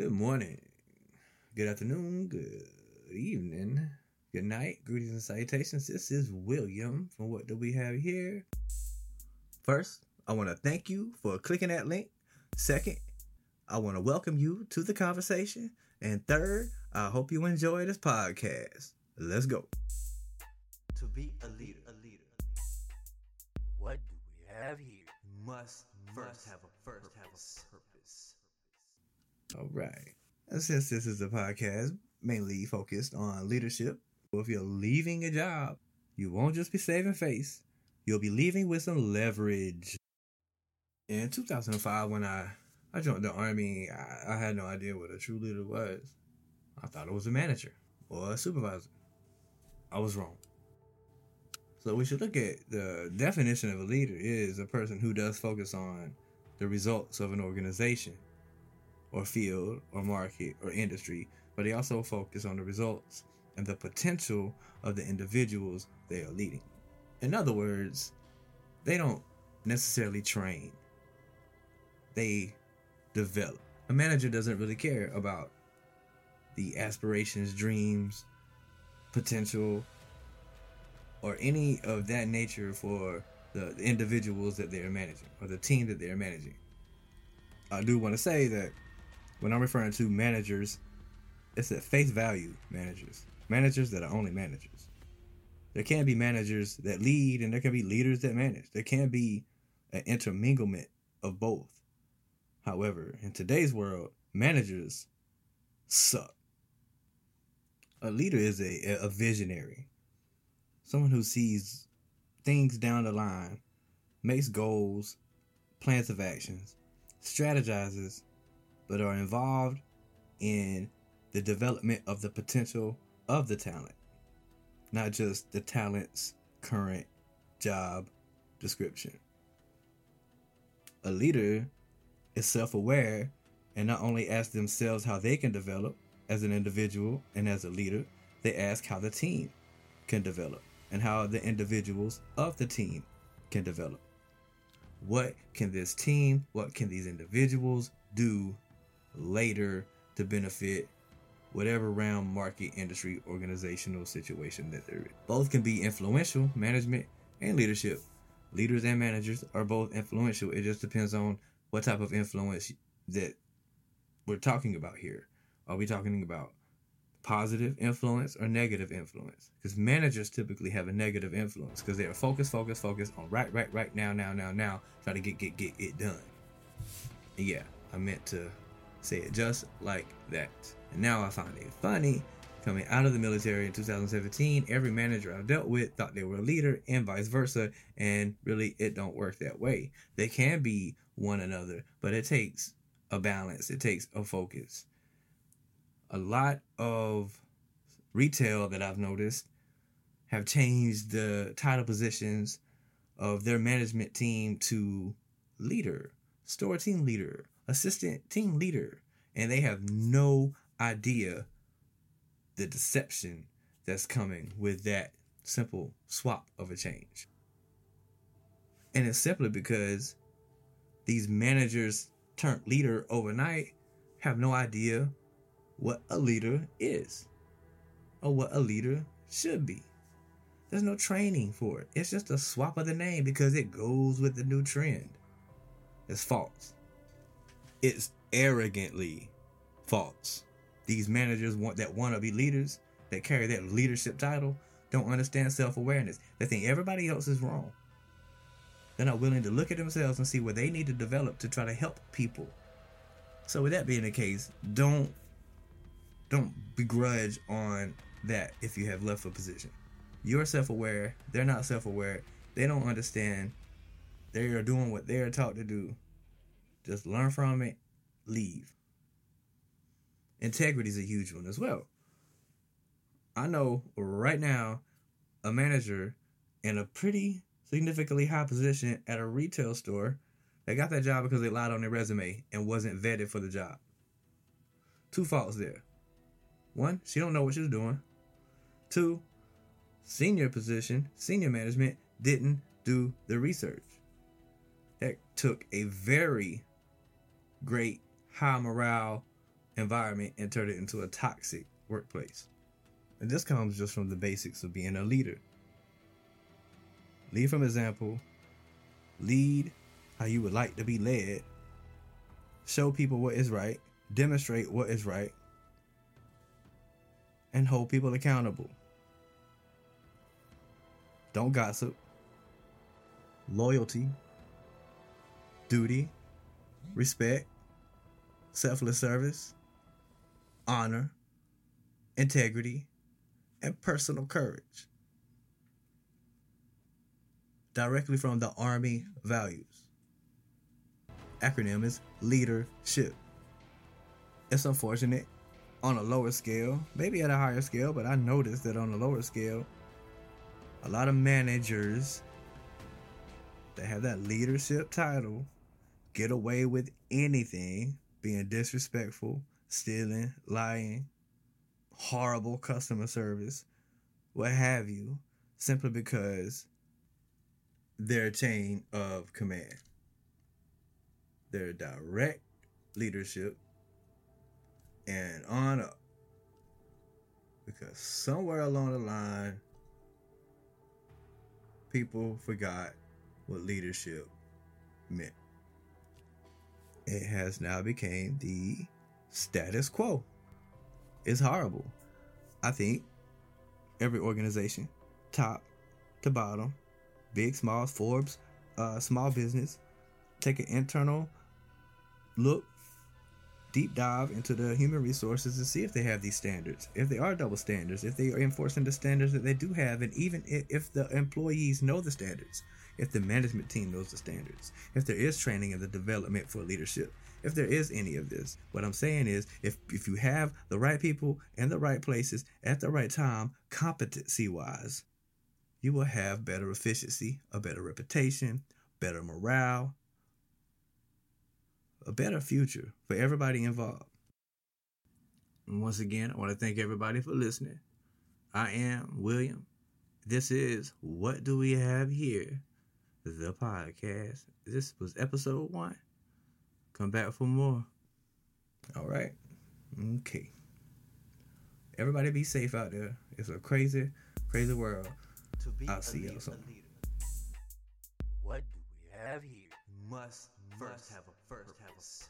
Good morning, good afternoon, good evening, good night, greetings and salutations. This is William from What Do We Have Here? First, I want to thank you for clicking that link. Second, I want to welcome you to the conversation. And third, I hope you enjoy this podcast. Let's go. To be a leader, a leader, What do we have here? must first have a first have a purpose. All right. Since this is a podcast mainly focused on leadership, if you're leaving a job, you won't just be saving face. You'll be leaving with some leverage. In 2005, when I, I joined the army, I, I had no idea what a true leader was. I thought it was a manager or a supervisor. I was wrong. So we should look at the definition of a leader is a person who does focus on the results of an organization or field or market or industry, but they also focus on the results and the potential of the individuals they are leading. In other words, they don't necessarily train. They develop. A manager doesn't really care about the aspirations, dreams, potential, or any of that nature for the, individuals that they're managing or the team that they're managing. I do want to say that when I'm referring to managers, it's at face value managers. Managers that are only managers. There can be managers that lead and there can be leaders that manage. There can be an interminglement of both. However, in today's world, managers suck. A leader is a, a visionary someone who sees things down the line, makes goals, plans of actions, strategizes, but are involved in the development of the potential of the talent, not just the talent's current job description. A leader is self aware and not only asks themselves how they can develop as an individual and as a leader, they ask how the team can develop and how the individuals of the team can develop. What can this team, what can these individuals do later to benefit whatever realm, market, industry, organizational situation that they're in? Both can be influential, management and leadership. Leaders and managers are both influential. It just depends on what type of influence that we're talking about here. Are we talking about positive influence or negative influence because managers typically have a negative influence because they are focused focused focused on right right right now now now now try to get get get it done yeah i meant to say it just like that. And now i find it funny coming out of the military in 2017 every manager i've dealt with thought they were a leader and vice versa and really it don't work that way. They can be one another but it takes a balance. It takes a focus. A lot of retail that I've noticed have changed the title positions of their management team to leader, store team leader, assistant team leader, and they have no idea the deception that's coming with that simple swap of a change. And it's simply because these managers turned leader overnight have no idea what a leader is or what a leader should be. There's no training for it. It's just a swap of the name because it goes with the new trend. It's false. It's arrogantly false. These managers want that want to be leaders that carry that leadership title don't understand self-awareness. They think everybody else is wrong. They're not willing to look at themselves and see what they need to develop to try to help people. So with that being the case, don't don't begrudge on that if you have left a position. You're self aware, they're not self aware, they don't understand, they are doing what they are taught to do. Just learn from it, leave. Integrity is a huge one as well. I know right now a manager in a pretty significantly high position at a retail store that got that job because they lied on their resume and wasn't vetted for the job. Two faults there. One, she don't know what she's doing. Two, senior position, senior management didn't do the research. That took a very great high morale environment and turn it into a toxic workplace. And this comes just from the basics of being a leader. Lead from example, lead how you would like to be led, show people what is right, demonstrate what is right, and hold people accountable. Don't gossip. Loyalty, duty, respect, selfless service, honor, integrity, and personal courage. Directly from the Army values. Acronym is leadership. It's unfortunate on a lower scale, maybe at a higher scale, but I noticed that on a lower scale, a lot of managers that have that leadership title get away with anything, being disrespectful, stealing, lying, horrible customer service, what have you, simply because their chain of command, their direct leadership, and on up. Because somewhere along the line, people forgot what leadership meant. It has now became the status quo. It's horrible. I think every organization, top to bottom, big, small, Forbes, uh, small business, take an internal look, deep dive into the human resources to see if they have these standards, if they are double standards, if they are enforcing the standards that they do have, and even if the employees know the standards, if the management team knows the standards, if there is training and the development for leadership, if there is any of this. What I'm saying is if if you have the right people in the right places at the right time, competency wise, you will have better efficiency, a better reputation, better morale, a better future for everybody involved. And once again, I want to thank everybody for listening. I am William. This is What Do We Have Here? The podcast. This was episode one. Come back for more. All right. Okay. Everybody be safe out there. It's a crazy, crazy world. I'll see y'all soon. What do we have here? Must first have a first have a purpose.